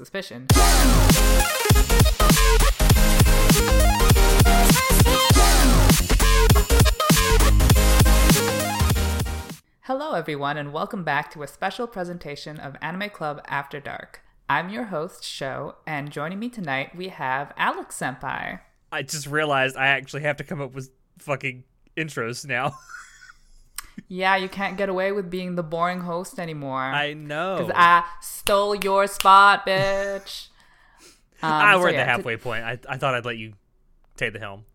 suspicion. Hello, everyone, and welcome back to a special presentation of Anime Club After Dark. I'm your host, Sho, and joining me tonight we have Alex Senpai. I just realized I actually have to come up with fucking intros now. Yeah, you can't get away with being the boring host anymore. I know. Because I stole your spot, bitch. Um, ah, so we're at yeah, the to- halfway point. I, I thought I'd let you take the helm.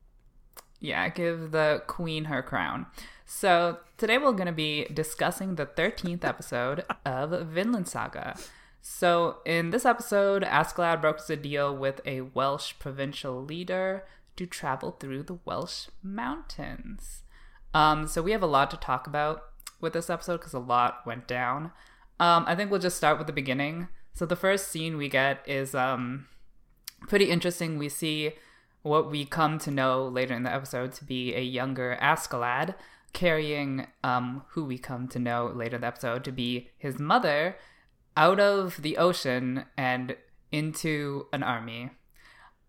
Yeah, give the queen her crown. So today we're going to be discussing the 13th episode of Vinland Saga. So in this episode, Askeladd brokers a deal with a Welsh provincial leader to travel through the Welsh mountains. Um, so we have a lot to talk about with this episode because a lot went down. Um, I think we'll just start with the beginning. So the first scene we get is um, pretty interesting. We see what we come to know later in the episode to be a younger Askeladd carrying um, who we come to know later in the episode to be his mother out of the ocean and into an army.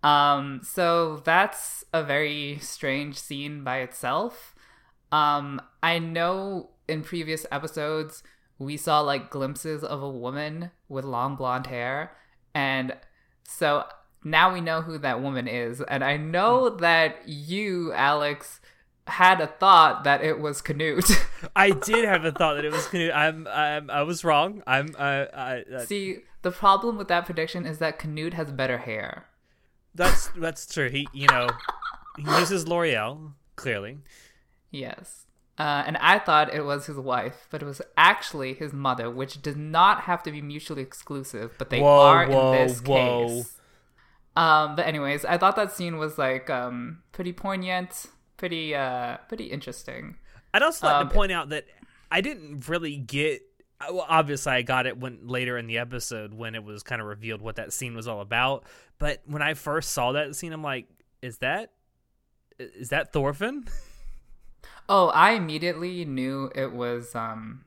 Um, so that's a very strange scene by itself. Um, I know in previous episodes we saw like glimpses of a woman with long blonde hair, and so now we know who that woman is. And I know that you, Alex, had a thought that it was Canute. I did have a thought that it was Canute. I'm, I'm I was wrong. I'm uh, I, uh, See, the problem with that prediction is that Canute has better hair. that's that's true. He you know he uses L'Oreal clearly. Yes. Uh, and I thought it was his wife, but it was actually his mother, which does not have to be mutually exclusive, but they Whoa, are whoa, in this whoa. case. Um, but anyways, I thought that scene was like um pretty poignant, pretty uh pretty interesting. I'd also like Um, to point out that I didn't really get. Well, obviously, I got it when later in the episode when it was kind of revealed what that scene was all about. But when I first saw that scene, I'm like, "Is that is that Thorfinn?" Oh, I immediately knew it was um,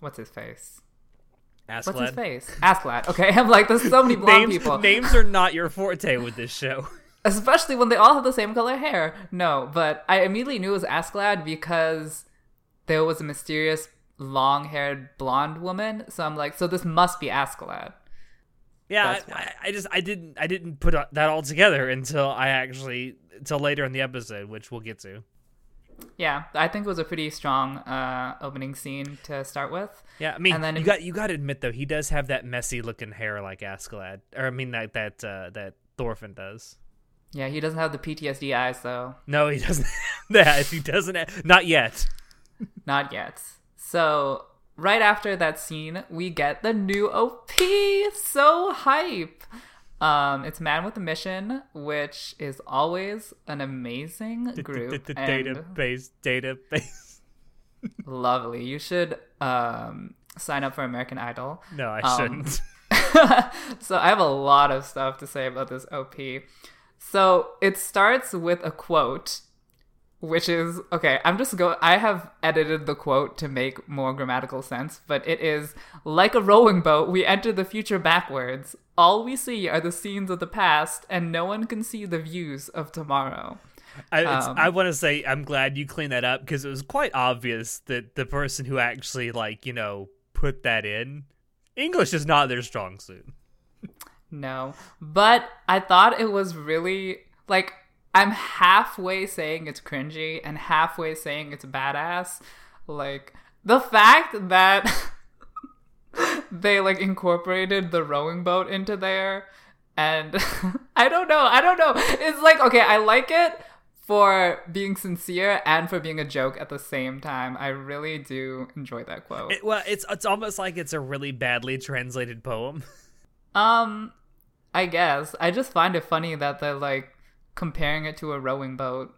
what's his face? What's his face? Askeladd. Okay, I'm like, there's so many blonde Names, people. names are not your forte with this show. especially when they all have the same color hair. No, but I immediately knew it was Askeladd because there was a mysterious long-haired blonde woman. So I'm like, so this must be Askeladd. Yeah, I. I, I just I didn't I didn't put that all together until I actually until later in the episode, which we'll get to. Yeah, I think it was a pretty strong uh, opening scene to start with. Yeah, I mean, And then you got you got to admit though, he does have that messy looking hair like Askeladd, or I mean that that uh, that Thorfinn does. Yeah, he doesn't have the PTSD eyes though. No, he doesn't have that. He doesn't. Have, not yet. Not yet. So right after that scene, we get the new OP. So hype. Um, it's Man with a Mission, which is always an amazing group. The database, database. lovely. You should um, sign up for American Idol. No, I Um, shouldn't. so I have a lot of stuff to say about this OP. So it starts with a quote, which is okay. I'm just go. I have edited the quote to make more grammatical sense, but it is like a rowing boat. We enter the future backwards. All we see are the scenes of the past, and no one can see the views of tomorrow. I, um, I want to say I'm glad you cleaned that up because it was quite obvious that the person who actually like you know put that in English is not their strong suit. No, but I thought it was really like I'm halfway saying it's cringy and halfway saying it's badass. Like the fact that they like incorporated the rowing boat into there and I don't know, I don't know. It's like okay, I like it for being sincere and for being a joke at the same time. I really do enjoy that quote. It, well, it's it's almost like it's a really badly translated poem. Um, I guess I just find it funny that they're like comparing it to a rowing boat.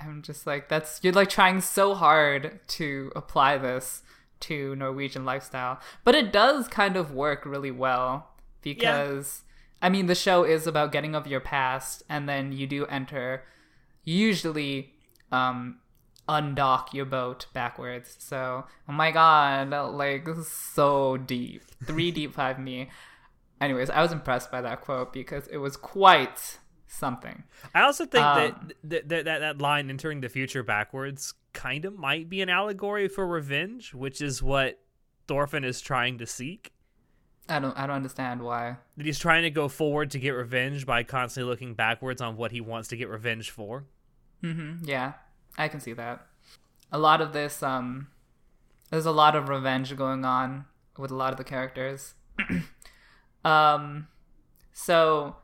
I'm just like, that's you're like trying so hard to apply this to Norwegian lifestyle, but it does kind of work really well because I mean the show is about getting of your past, and then you do enter usually um undock your boat backwards. So, oh my god, like so deep. 3 deep 5 me. anyways, I was impressed by that quote because it was quite something. I also think Um, that, that that that line entering the future backwards kind of might be an allegory for revenge, which is what Thorfinn is trying to seek. I don't I don't understand why. That he's trying to go forward to get revenge by constantly looking backwards on what he wants to get revenge for. Mm-hmm. Yeah, I can see that. A lot of this, um, there's a lot of revenge going on with a lot of the characters. um, so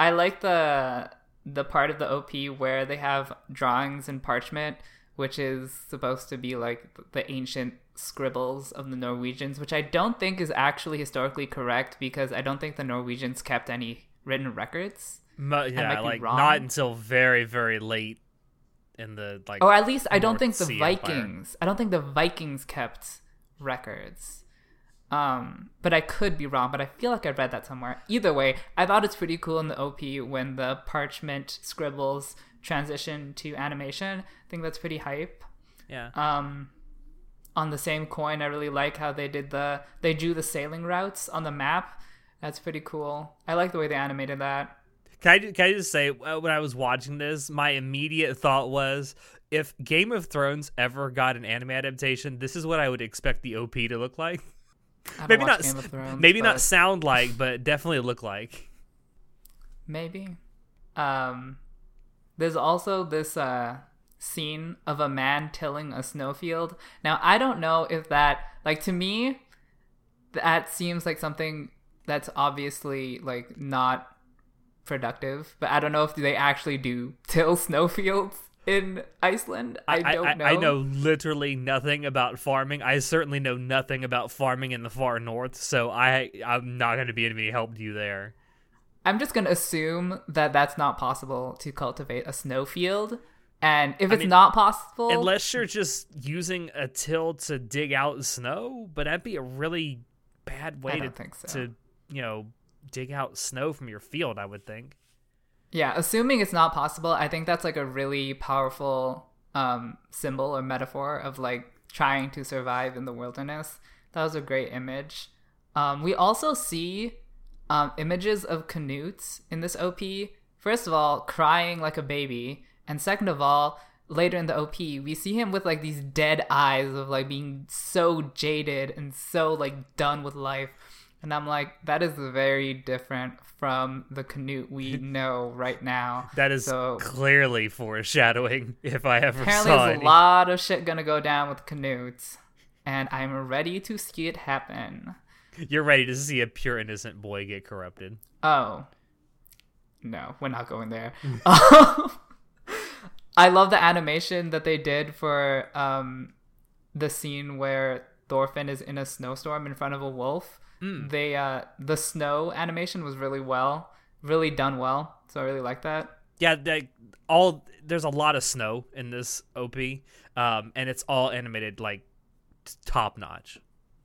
I like the the part of the OP where they have drawings in parchment, which is supposed to be like the ancient scribbles of the Norwegians, which I don't think is actually historically correct because I don't think the Norwegians kept any written records. Mo- yeah, like wrong. not until very very late in the like. Or at least I don't think the Sea Empire. Vikings. I don't think the Vikings kept records. Um, but I could be wrong. But I feel like I read that somewhere. Either way, I thought it's pretty cool in the OP when the parchment scribbles transition to animation. I think that's pretty hype. yeah. Um, on the same coin, I really like how they did the they drew the sailing routes on the map. That's pretty cool. I like the way they animated that. Can I, can I just say, uh, when I was watching this, my immediate thought was if Game of Thrones ever got an anime adaptation, this is what I would expect the OP to look like. Maybe not, Game of Thrones, maybe not sound like, but definitely look like. maybe. Um there's also this uh scene of a man tilling a snowfield. Now i don't know if that like to me that seems like something that's obviously like not productive but i don't know if they actually do till snowfields in iceland i, don't know I know literally nothing about farming. I certainly know nothing about farming in the far north, so I I'm not going to be any help to you there. i'm just gonna assume that that's not possible to cultivate a snowfield and if it's mean, not possible Unless you're just using a till to dig out snow, but that'd be a really bad way to so. to you know dig out snow from your field. I would think. Yeah, assuming it's not possible, I think that's like a really powerful um, symbol or metaphor of like trying to survive in the wilderness. That was a great image. Um, we also see um, images of Canute in this OP. First of all, crying like a baby, and second of all, later in the OP, we see him with like these dead eyes of like being so jaded and so like done with life. And I'm like, that is very different from the Canute we know right now. That is so clearly foreshadowing. If I ever apparently saw there's a lot of shit gonna go down with Canute, and I'm ready to see it happen. You're ready to see a pure innocent boy get corrupted. Oh. No, we're not going there. Hmm. I love the animation that they did for um, the scene where Thorfinn is in a snowstorm in front of a wolf. Hmm. They uh, the snow animation was really well, really done well. So I really like that. Yeah, like all there's a lot of snow in this OP, um, and it's all animated like top notch.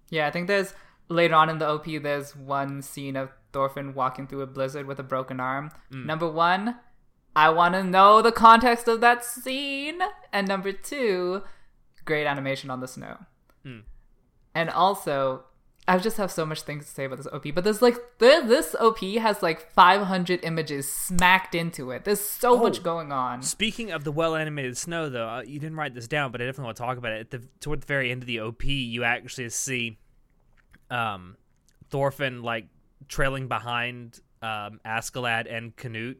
Yeah, I think there's later on in the OP. There's one scene of Thorfinn walking through a blizzard with a broken arm. Number one, I want to know the context of that scene, and number two, great animation on the snow. Hmm. And also, I just have so much things to say about this OP. But there's like there, this OP has like 500 images smacked into it. There's so much Oh. going on. Speaking of the well animated snow, though, uh, you didn't write this down, but I definitely want to talk about it. At the toward the very end of the OP, you actually see um, Thorfinn like trailing behind um, Askeladd and Canute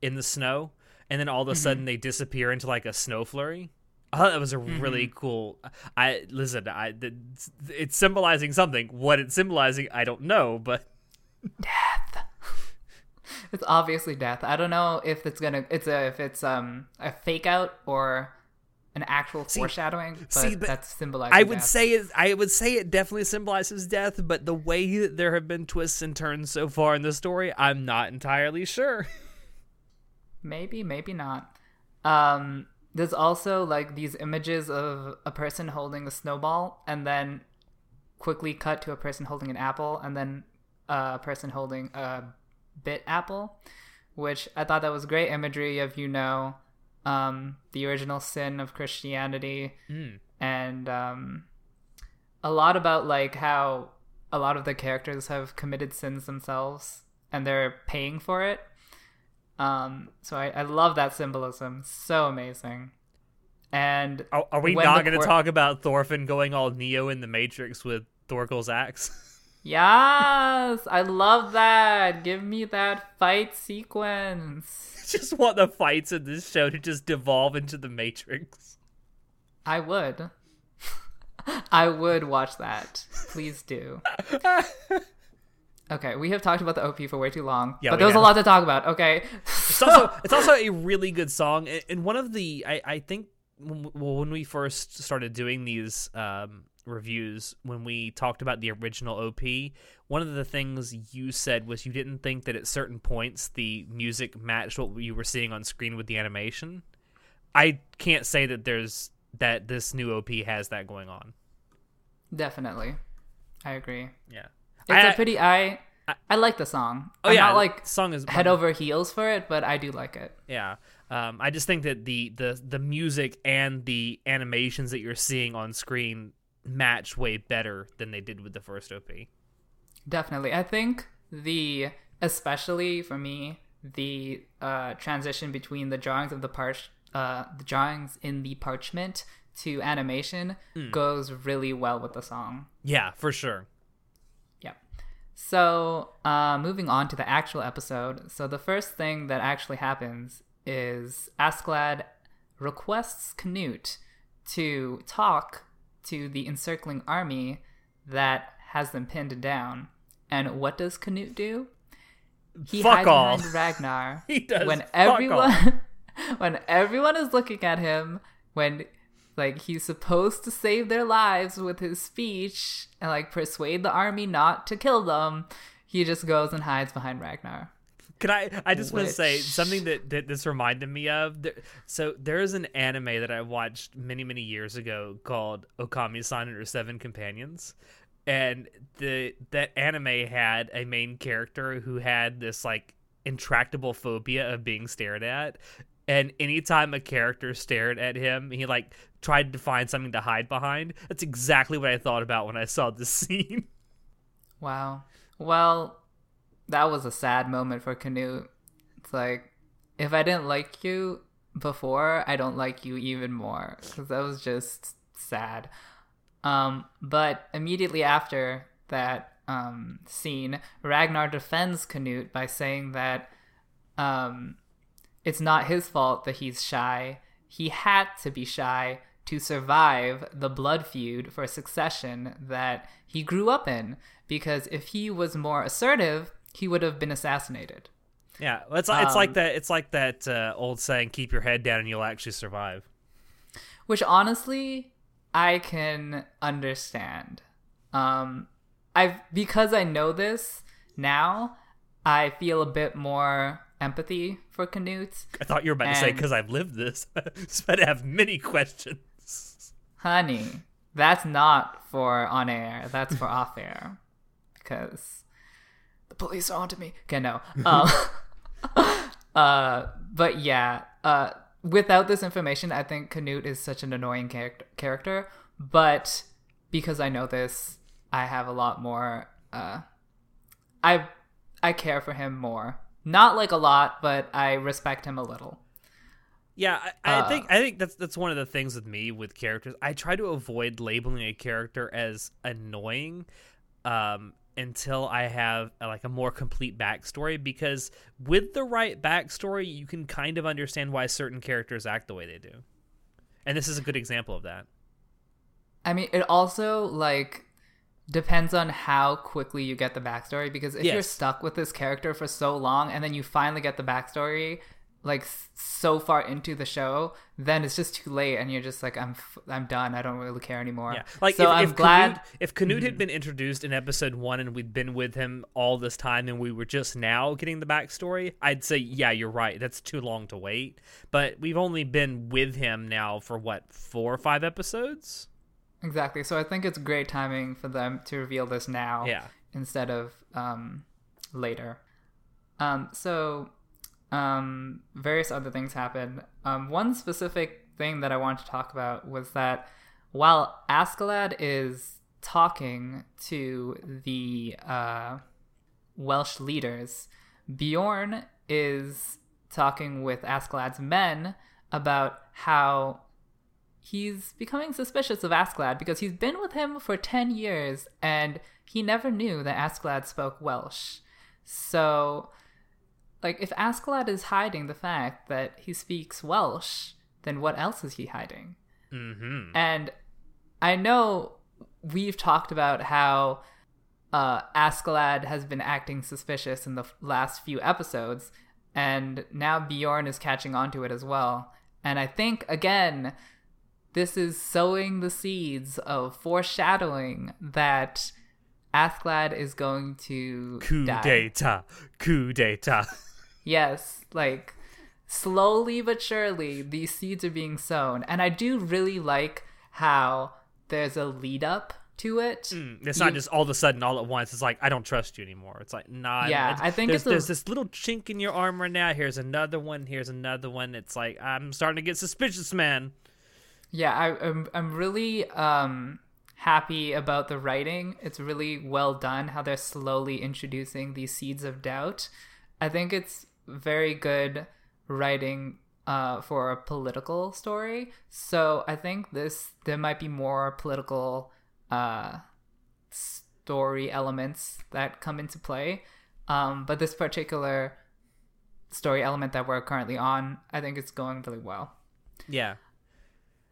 in the snow, and then all of a sudden they disappear into like a snow flurry. I thought that was a really cool. I listen. I the, it's symbolizing something. What it's symbolizing, I don't know, but death. It's obviously death. I don't know if it's gonna it's a if it's um a fake out or an actual foreshadowing, but, see, but that's symbolizing. I would death. say it. I would say it definitely symbolizes death, but the way that there have been twists and turns so far in the story, I'm not entirely sure. maybe, maybe not. Um, there's also like these images of a person holding a snowball, and then quickly cut to a person holding an apple, and then a person holding a bit apple, which I thought that was great imagery of you know um, the original sin of Christianity Mm. and um, a lot about like how a lot of the characters have committed sins themselves and they're paying for it. Um, so I, I love that symbolism. So amazing. And Are, are we not going to quar- talk about Thorfinn going all Neo in the Matrix with Thorkell's axe? yes, I love that. Give me that fight sequence. just want the fights in this show to just devolve into the Matrix. I would. I would watch that. Please do. Okay, we have talked about the OP for way too long, Yeah, but there was a lot to talk about. Okay, It's also it's also a really good song, and- one of the I I think when, when we first started doing these um, reviews, when we talked about the original OP, one of the things you said was you didn't think that at certain points the music matched what you were seeing on screen with the animation. I can't say that there's that this new OP has that going on. definitely, I agree. Yeah, It's I- a pretty. I I like the song. Oh I'm yeah, not like song is head over heels for it, but I do like it. Yeah. Um, I just think that the, the the music and the animations that you're seeing on screen match way better than they did with the first OP. Definitely. I think the especially for me, the uh, transition between the drawings of the parch uh, the drawings in the parchment to animation Hmm. goes really well with the song. Yeah, for sure. So, uh, moving on to the actual episode. So, the first thing that actually happens is Askeladd requests Canute to talk to the encircling army that has them pinned down. And what does Canute do? He Fuck hides all. behind Ragnar He does when everyone when everyone is looking at him when like he's supposed to save their lives with his speech and like persuade the army not to kill them he just goes and hides behind ragnar Can I? I just want to say something that, that this reminded me of. There, so there is an anime that I watched many many years ago called Okami-san and her Seven Companions, and the that anime had a main character who had this like intractable phobia of being stared at. And anytime a character stared at him, he like tried to find something to hide behind. That's exactly what I thought about when I saw this scene. wow well that was a sad moment for canute it's like if i didn't like you before i don't like you even more because that was just sad um but immediately after that um scene ragnar defends canute by saying that um it's not his fault that he's shy. He had to be shy to survive the blood feud for succession that he grew up in. Because if he was more assertive, he would have been assassinated. Yeah, it's it's like Um, that. It's like that uh, old saying: "Keep your head down, and you'll actually survive." Which honestly, I can understand. Um, I've because I know this now, I feel a bit more empathy for Canute. I thought you were about to say because I've lived this. so I'd have many questions. Honey, that's not for on air. That's for off air. Because the police are onto me. Okay, no. Um, uh, but yeah, uh, without this information, I think Canute is such an annoying character. Character, but because I know this, I have a lot more. Uh, I I care for him more. Not like a lot, but I respect him a little. Yeah, I, I Uh, think I think that's that's one of the things with me with characters. I try to avoid labeling a character as annoying um, until I have uh, like a more complete backstory. Because with the right backstory, you can kind of understand why certain characters act the way they do. And this is a good example of that. I mean, it also like depends on how quickly you get the backstory because if you're stuck with this character for so long and then you finally get the backstory like so far into the show, then it's just too late and you're just like I'm f- I'm done. I don't really care anymore. Yeah, like so if, I'm if glad Mm-hmm. Canute, if Canute had been introduced in episode one and we'd been with him all this time and we were just now getting the backstory, I'd say yeah, you're right. That's too long to wait. But we've only been with him now for what four or five episodes. Exactly. So I think it's great timing for them to reveal this now Yeah. instead of um, later. Um, so um, various other things happen. Um, one specific thing that I wanted to talk about was that while Askeladd is talking to the uh, Welsh leaders, Bjorn is talking with Askeladd's men about how he's becoming suspicious of Askeladd because he's been with him for 10 years and he never knew that Askeladd spoke Welsh. So, like, if Askeladd is hiding the fact that he speaks Welsh, then what else is he hiding? Mm-hmm. And I know we've talked about how uh, has been acting suspicious in the f- last few episodes, and now Bjorn is catching on to it as well. And I think, again, this is sowing the seeds of foreshadowing that Askeladd is going to Coup die. d'etat. Coup d'etat. Yes, like slowly but surely these seeds are being sown. And I do really like how there's a lead up to it. Mm, It's not just all of a sudden, all at once. It's like I don't trust you anymore. It's like nah. Yeah, I think there's, a- there's this little chink in your armor now. Here's another one. Here's another one. It's like I'm starting to get suspicious, man. Yeah, I, I'm I'm really um happy about the writing. It's really well done how they're slowly introducing these seeds of doubt. I think it's very good writing uh, for a political story. So I think this there might be more political uh, story elements that come into play. Um, but this particular story element that we're currently on, I think it's going really well. Yeah.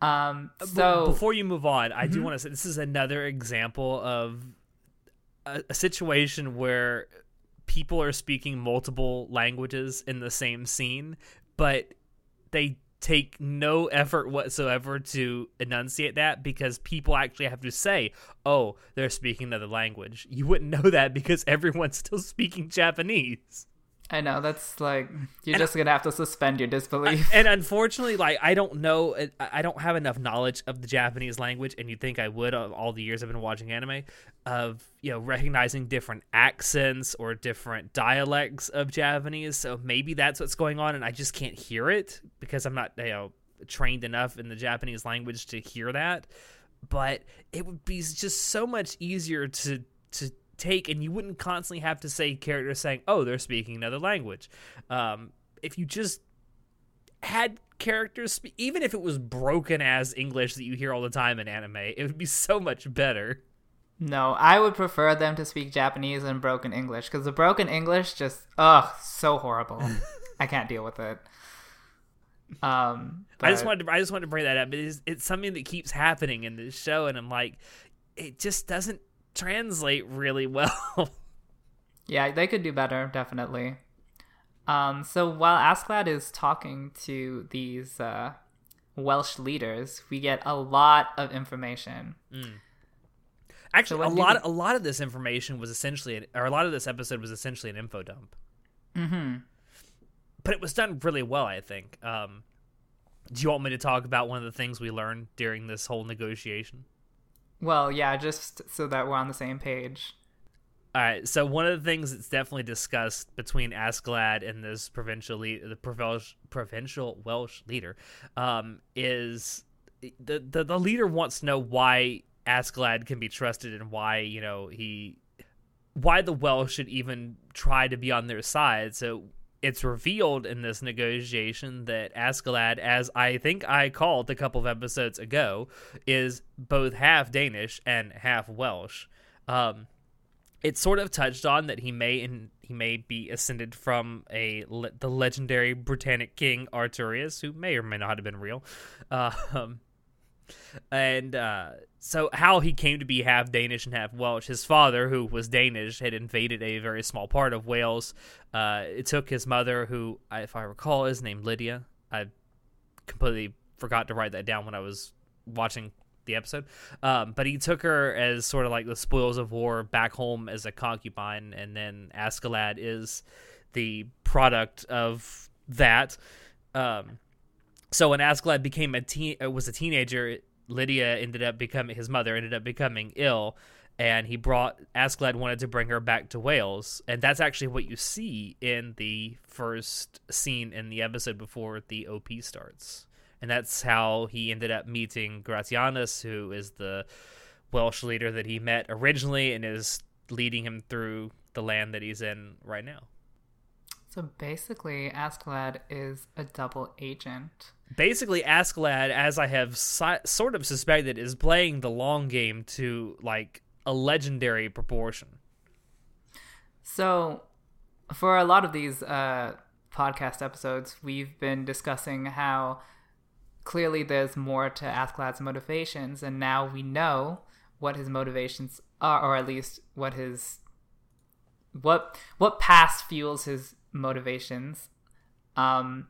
Um, B- so before you move on, I Mm-hmm. do want to say this is another example of a, a situation where people are speaking multiple languages in the same scene, but they take no effort whatsoever to enunciate that because people actually have to say, "Oh, they're speaking another language." You wouldn't know that because everyone's still speaking Japanese. I know that's like you're And just gonna have to suspend your disbelief. and unfortunately, like I don't know, I I don't have enough knowledge of the Japanese language, and you'd think I would of all the years I've been watching anime, of you know recognizing different accents or different dialects of Japanese. So maybe that's what's going on, and I just can't hear it because I'm not you know trained enough in the Japanese language to hear that. But it would be just so much easier to to take and you wouldn't constantly have to say characters saying oh they're speaking another language um, if you just had characters spe- even if it was broken as english that you hear all the time in anime it would be so much better no, I would prefer them to speak Japanese and broken English because the broken English just ugh so horrible. I can't deal with it. Um, i just but- wanted to, i just wanted to bring that up it's, it's something that keeps happening in this show and i'm like it just doesn't translate really well Yeah, they could do better, definitely. Um, so while Askeladd is talking to these uh, Welsh leaders, we get a lot of information. actually what a you lot think- a lot of this information was essentially or a lot of this episode was essentially an info dump Mm-hmm. but it was done really well i think um, do you want me to talk about one of the things we learned during this whole negotiation Well, yeah, just so that we're on the same page. All right, so one of the things that's definitely discussed between Askeladd and this provincial lead, the provincial provincial Welsh leader, um, is the, the the leader wants to know why Askeladd can be trusted and why you know he why the Welsh should even try to be on their side. So it's revealed in this negotiation that Askeladd, as I think I called a couple of episodes ago, is both half Danish and half Welsh. Um, it's sort of touched on that he may and he may be ascended from a le- the legendary Britannic king Arturius, who may or may not have been real. Um, and uh, so how he came to be half Danish and half Welsh. His father, who was Danish, had invaded a very small part of Wales. Uh, it took his mother, who, if I recall, is named Lydia. I completely forgot to write that down when I was watching the episode. Um, but he took her as sort of like the spoils of war back home as a concubine, and then Askeladd is the product of that. Um, so when Askeladd became a teen, uh, was a teenager, Lydia ended up becoming his mother ended up becoming ill, and he brought Askeladd wanted to bring her back to Wales, and that's actually what you see in the first scene in the episode before the OP starts, and that's how he ended up meeting Gratianus, who is the Welsh leader that he met originally and is leading him through the land that he's in right now. So basically, Askeladd is a double agent. Basically, Askeladd, as I have si- sort of suspected, is playing the long game to like a legendary proportion. So, for a lot of these uh, podcast episodes, we've been discussing how clearly there's more to Askeladd's motivations, and now we know what his motivations are, or at least what his what what past fuels his motivations. Um,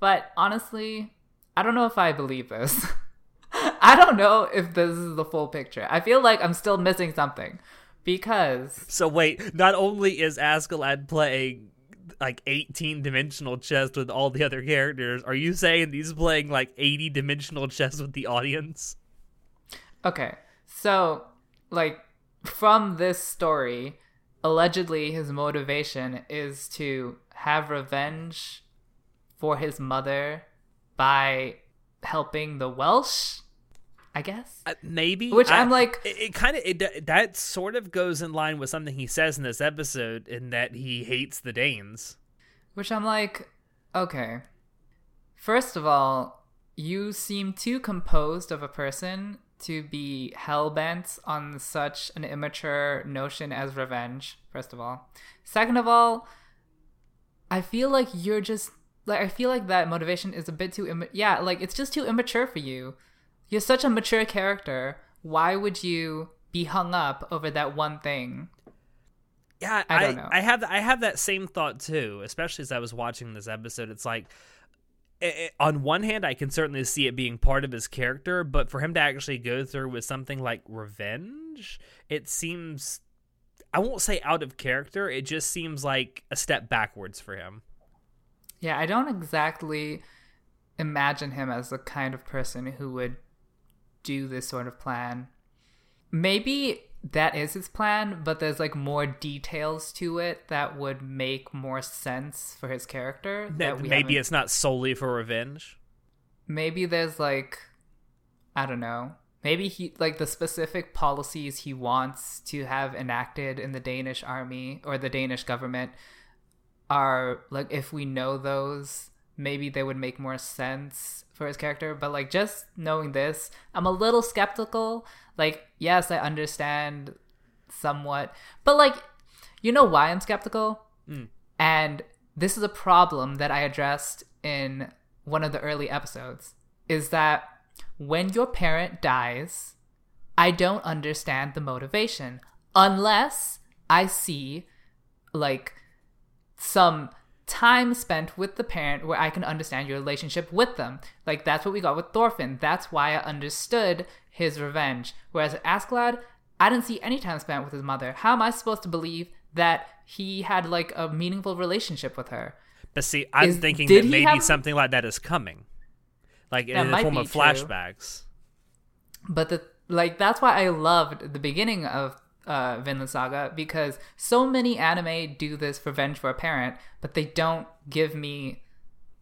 but honestly, I don't know if I believe this. I don't know if this is the full picture. I feel like I'm still missing something because. So wait, not only is Askeladd playing like 18 dimensional chess with all the other characters, are you saying he's playing like 80 dimensional chess with the audience? Okay, so like from this story, allegedly his motivation is to have revenge for his mother by helping the Welsh. I guess uh, maybe, which I, am like, it, it kind of it that sort of goes in line with something he says in this episode, in that he hates the Danes. Which I'm like, okay. First of all, you seem too composed of a person to be hell bent on such an immature notion as revenge, first of all. Second of all, I feel like you're just like I feel like that motivation is a bit too Im- yeah, like it's just too immature for you. You're such a mature character. Why would you be hung up over that one thing? Yeah, I, I, I have I have that same thought too, especially as I was watching this episode. It's like on one hand, I can certainly see it being part of his character, but for him to actually go through with something like revenge, it seems I won't say out of character, it just seems like a step backwards for him. Yeah, I don't exactly imagine him as the kind of person who would do this sort of plan. Maybe that is his plan, but there's like more details to it that would make more sense for his character. That maybe haven't... it's not solely for revenge. Maybe there's like, I don't know. Maybe he like the specific policies he wants to have enacted in the Danish army or the Danish government are like if we know those, maybe they would make more sense for his character. But like just knowing this, I'm a little skeptical like, yes, I understand somewhat, but like, you know why I'm skeptical? Mm. And this is a problem that I addressed in one of the early episodes is that when your parent dies, I don't understand the motivation unless I see like some time spent with the parent where I can understand your relationship with them. Like that's what we got with Thorfinn. That's why I understood his revenge. Whereas Askeladd, I didn't see any time spent with his mother. How am I supposed to believe that he had like a meaningful relationship with her? But see, I'm is, thinking that maybe have... something like that is coming, like in the form of flashbacks. True. But the like that's why I loved the beginning of uh, Vinland Saga because so many anime do this revenge for a parent, but they don't give me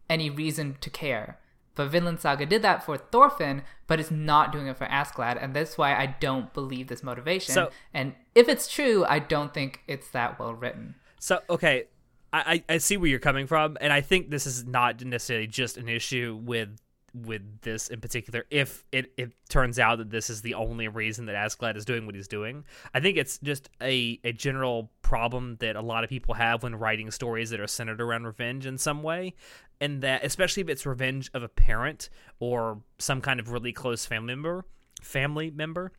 any reason to care. But Vinland Saga did that for Thorfinn, but it's not doing it for Askeladd, and that's why I don't believe this motivation. So, and if it's true, I don't think it's that well written. So okay, I, I see where you're coming from, and I think this is not necessarily just an issue with with this in particular if it, it turns out that this is the only reason that Askeladd is doing what he's doing. I think it's just a, a general problem that a lot of people have when writing stories that are centered around revenge in some way. And that especially if it's revenge of a parent or some kind of really close family member family member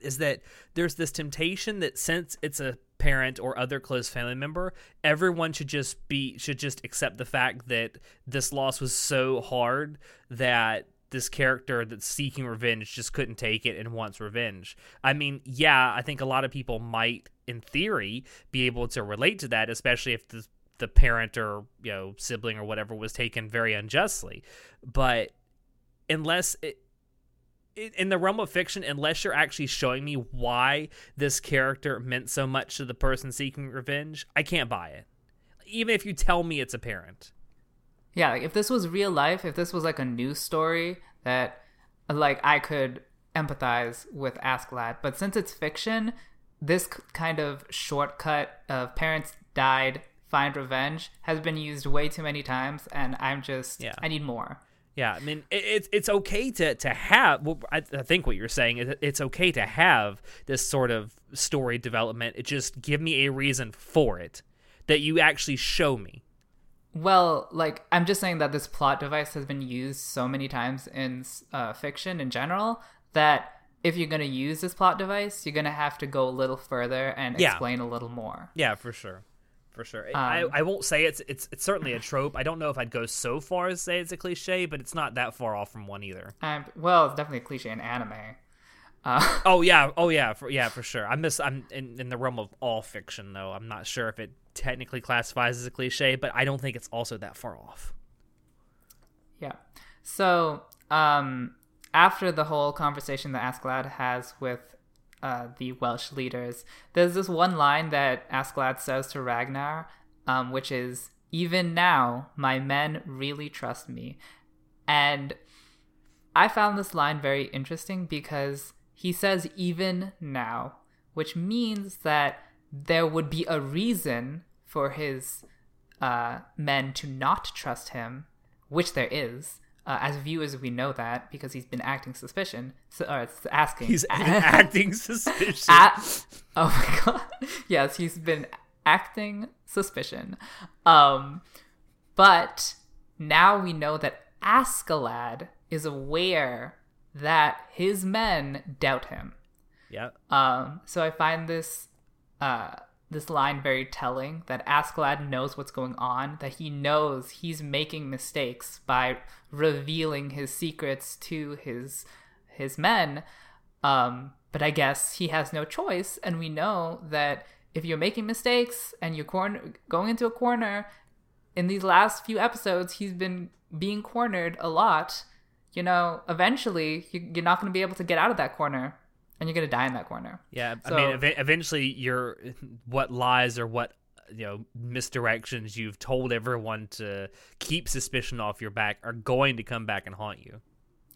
is that there's this temptation that since it's a parent or other close family member everyone should just be should just accept the fact that this loss was so hard that this character that's seeking revenge just couldn't take it and wants revenge. I mean, yeah, I think a lot of people might in theory be able to relate to that especially if the the parent or, you know, sibling or whatever was taken very unjustly. But unless it, in the realm of fiction, unless you're actually showing me why this character meant so much to the person seeking revenge, I can't buy it. Even if you tell me it's apparent. Yeah, like if this was real life, if this was like a news story that like I could empathize with Askeladd. But since it's fiction, this kind of shortcut of parents died, find revenge has been used way too many times, and I'm just Yeah. I need more. Yeah, I mean, it's it's okay to to have. Well, I, I think what you're saying is it's okay to have this sort of story development. It just give me a reason for it that you actually show me. Well, like I'm just saying that this plot device has been used so many times in uh, fiction in general that if you're gonna use this plot device, you're gonna have to go a little further and Yeah. explain a little more. Yeah, for sure, for sure. I, I won't say it's it's it's certainly a trope. I don't know if I'd go so far as to say it's a cliche, but it's not that far off from one either. Um, well, it's definitely a cliche in anime. Uh, Oh yeah, oh yeah, for, yeah, for sure. I'm just I'm in, in the realm of all fiction though. I'm not sure if it technically classifies as a cliche, but I don't think it's also that far off. Yeah. So, um, after the whole conversation that Askeladd has with uh, the Welsh leaders, there's this one line that Askeladd says to Ragnar, um, which is, Even now, my men really trust me. And I found this line very interesting because he says, Even now, which means that there would be a reason for his uh, men to not trust him, which there is. Uh, as viewers, we know that because he's been acting suspicion. So, or it's asking. He's acting suspicious. At, oh my god. Yes, he's been acting suspicion. Um, but now we know that Askeladd is aware that his men doubt him. yeah. Um, so I find this uh, this line very telling that Askeladd knows what's going on, that he knows he's making mistakes by revealing his secrets to his his men. Um, but I guess he has no choice, and we know that if you're making mistakes and you're going into a corner, in these last few episodes, he's been being cornered a lot. You know, eventually you, you're not going to be able to get out of that corner, and you're to die in that corner. Yeah, So- I mean, ev- eventually, your what lies or what you know misdirections you've told everyone to keep suspicion off your back are going to come back and haunt you.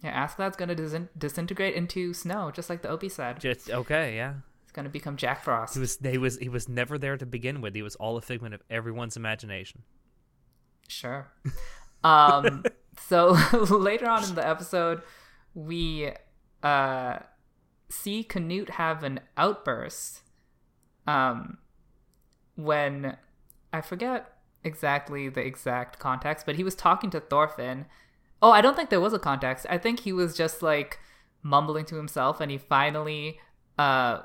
Yeah, Askeladd's going to dis- disintegrate into snow, just like the OP said. Just okay, yeah. It's going to become Jack Frost. He was he was he was never there to begin with. He was all a figment of everyone's imagination. Sure. Um, so later on in the episode, we uh, see Canute have an outburst um, when I forget exactly the exact context, but he was talking to Thorfinn. Oh, I don't think there was a context. I think he was just like mumbling to himself, and he finally uh,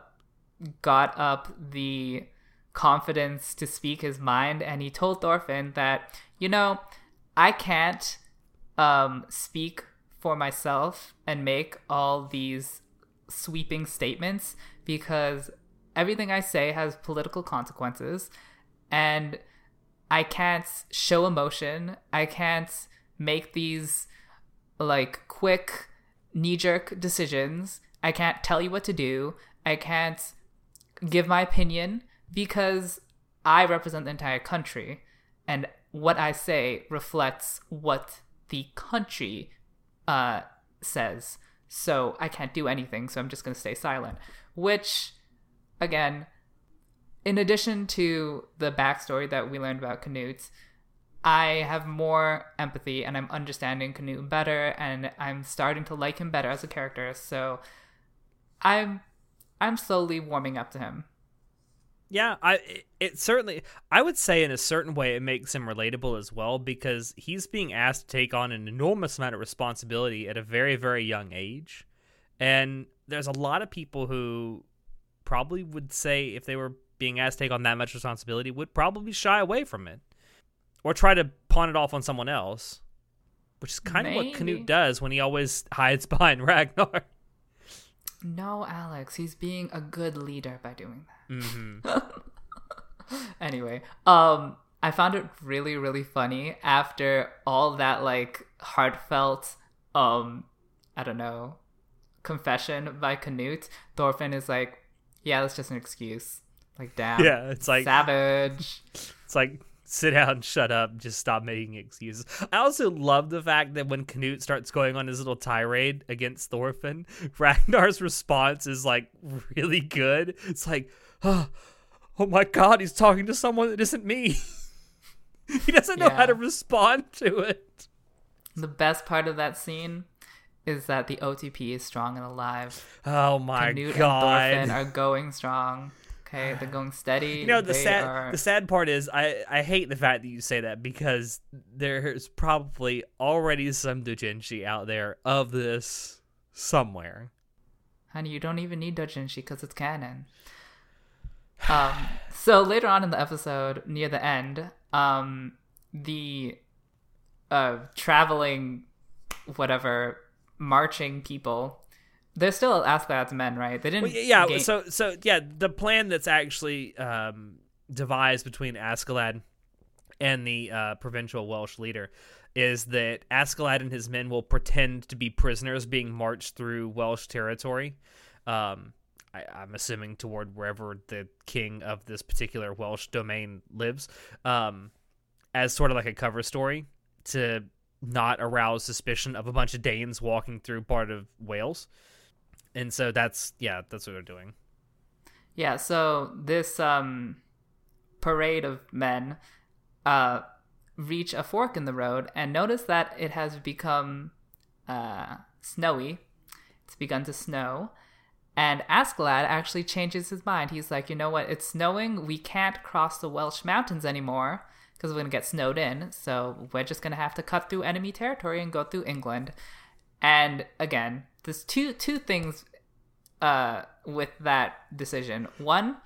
got up the confidence to speak his mind, and he told Thorfinn that, you know, I can't um, speak for myself and make all these sweeping statements because everything I say has political consequences, and I can't show emotion. I can't make these like quick knee jerk decisions. I can't tell you what to do. I can't give my opinion because I represent the entire country and what I say reflects what the country uh, says. So I can't do anything, so I'm just going to stay silent. Which, again, in addition to the backstory that we learned about Canute, I have more empathy and I'm understanding Canute better and I'm starting to like him better as a character. So I'm I'm slowly warming up to him. Yeah, I it, it certainly I would say in a certain way it makes him relatable as well because he's being asked to take on an enormous amount of responsibility at a very very young age. And there's a lot of people who probably would say if they were being asked to take on that much responsibility would probably shy away from it or try to pawn it off on someone else, which is kind of what Maybe. Canute does when he always hides behind Ragnar. No, Alex, he's being a good leader by doing that. hmm anyway, um, I found it really, really funny after all that like heartfelt, um, I don't know, confession by Canute. Thorfinn is like, "Yeah, that's just an excuse." Like, damn, Yeah, it's like savage. It's like sit down, shut up, just stop making excuses. I also love the fact that when Canute starts going on his little tirade against Thorfinn, Ragnar's response is like really good. It's like, oh, oh my god, he's talking to someone that isn't me. he doesn't know how to respond to it. The best part of that scene is that the OTP is strong and alive. Oh my Canute god. and Thorfinn are going strong. Okay, they're going steady. You know the They sad are- the sad part is I I hate the fact that you say that because there's probably already some doujinshi out there of this somewhere. Honey, you don't even need doujinshi because it's canon. Um, so later on in the episode, near the end, um, the uh, traveling, whatever, marching people, they're still Askeladd's men, right? They didn't. Well, yeah, gain- so so yeah, the plan that's actually um, devised between Askeladd and the uh, provincial Welsh leader is that Askeladd and his men will pretend to be prisoners being marched through Welsh territory. Um, I, I'm assuming toward wherever the king of this particular Welsh domain lives, um, as sort of like a cover story to not arouse suspicion of a bunch of Danes walking through part of Wales. And so that's yeah, that's what they're doing. Yeah, so this um parade of men uh reach a fork in the road and notice that it has become uh snowy. It's begun to snow. And Askeladd actually changes his mind. He's like, you know what? It's snowing. We can't cross the Welsh mountains anymore because we're going to get snowed in. So we're just going to have to cut through enemy territory and go through England. And again, there's two two things uh, with that decision. One,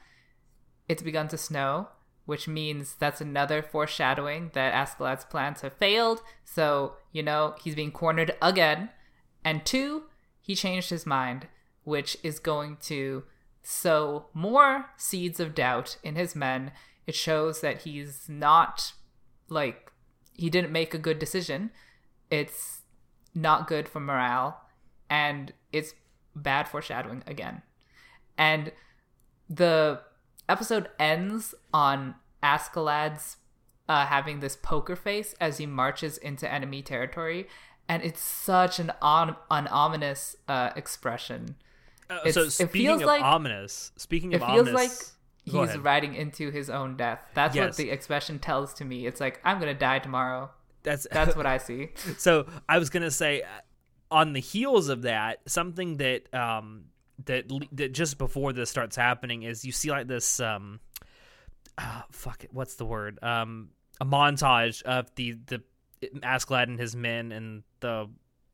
it's begun to snow, which means that's another foreshadowing that Askeladd's plans have failed. So, you know, he's being cornered again. And two, he changed his mind, which is going to sow more seeds of doubt in his men. It shows that he's not like he didn't make a good decision. It's not good for morale and it's bad foreshadowing again. And the episode ends on Askeladd's uh, having this poker face as he marches into enemy territory, and it's such an on- an ominous uh, expression. Uh, so speaking feels of like- ominous, speaking It feels ominous, like he's riding into his own death. That's what the expression tells to me. It's like I'm gonna die tomorrow. That's That's what I see. so I was gonna say, uh, on the heels of that, something that um that that just before this starts happening is you see like this um, uh, fuck it, what's the word um a montage of the the Askeladd and his men and the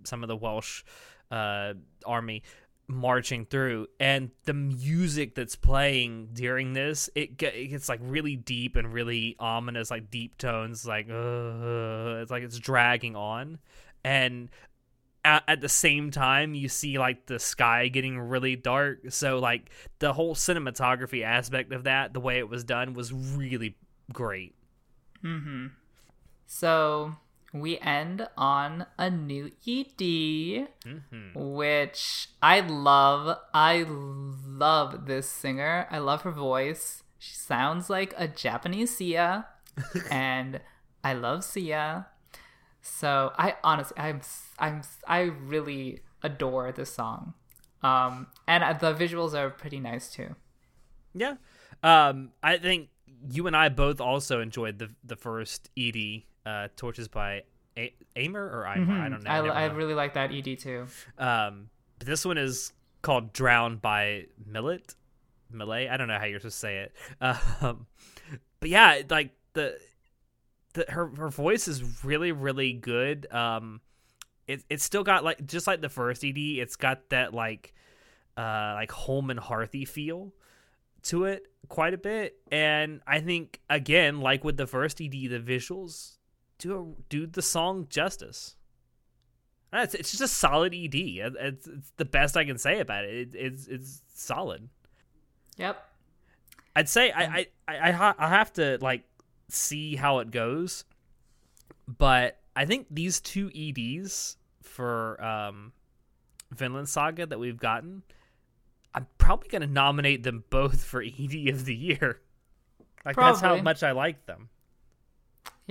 some of the Welsh uh army marching through and the music that's playing during this it, get, it gets like really deep and really ominous like deep tones like uh, it's like it's dragging on. And at, at the same time you see like the sky getting really dark. So like the whole cinematography aspect of that the way it was done was really great. Mm-hmm. So we end on a new ED, hmm which I love. I love this singer. I love her voice. She sounds like a Japanese Sia, and I love Sia. So I honestly, I'm, I'm, I really adore this song. Um, and uh, the visuals are pretty nice too. Yeah. Um, I think you and I both also enjoyed the the first ED, uh, Torches by A- Aimer or Aimer. I don't know. Mm-hmm. I, I know. really like that ED too. Um, but this one is called "Drowned" by milet. milet. I don't know how you're supposed to say it. Um, but yeah, like the the her her voice is really really good. Um, it it's still got like just like the first ED. It's got that like uh like home and hearthy feel to it quite a bit and i think again like with the first ed the visuals do a, do the song justice. It's, it's just a solid ed it's, it's the best i can say about it, it it's it's solid. Yep. i'd say I, I i i ha- i have to like see how it goes. But i think these two eds for um vinland saga that we've gotten i'm probably going to nominate them both for ed of the year. Like that's how much i like them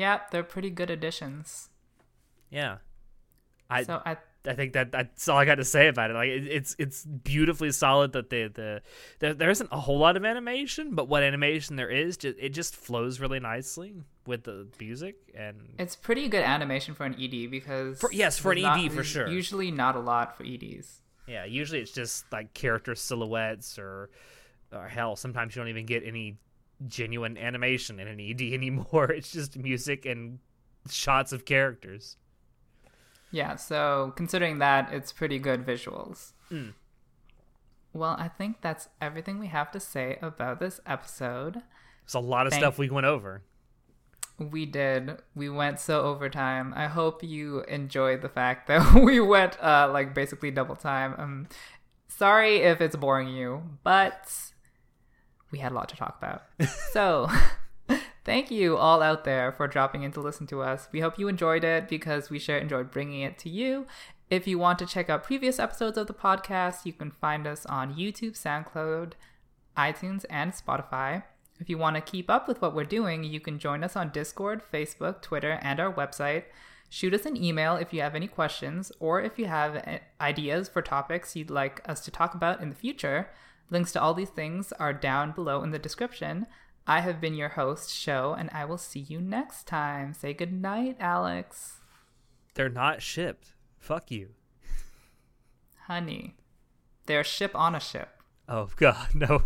Yeah, they're pretty good additions. Yeah. I so I I think that that's all I got to say about it. Like it, it's it's beautifully solid that the the there, there isn't a whole lot of animation, but what animation there is, just, it just flows really nicely with the music and it's pretty good animation for an ED because For- yes, for an ED, for sure. Usually not a lot for EDs. yeah, usually it's just like character silhouettes or or hell, sometimes you don't even get any genuine animation in an ED anymore. It's just music and shots of characters. Yeah, so considering that, it's pretty good visuals. Mm. Well, I think that's everything we have to say about this episode. It's a lot of Thank- stuff we went over. We did. We went so overtime. I hope you enjoyed the fact that we went uh, like basically double time. Um, sorry if it's boring you, but we had a lot to talk about. so, thank you all out there for dropping in to listen to us. We hope you enjoyed it because we sure enjoyed bringing it to you. If you want to check out previous episodes of the podcast, you can find us on YouTube, SoundCloud, iTunes, and Spotify. If you want to keep up with what we're doing, you can join us on Discord, Facebook, Twitter, and our website. Shoot us an email if you have any questions or if you have ideas for topics you'd like us to talk about in the future. Links to all these things are down below in the description. I have been your host, Show, and I will see you next time. Say goodnight, Alex. They're not shipped. Fuck you. Honey, they're ship on a ship. Oh, God, no.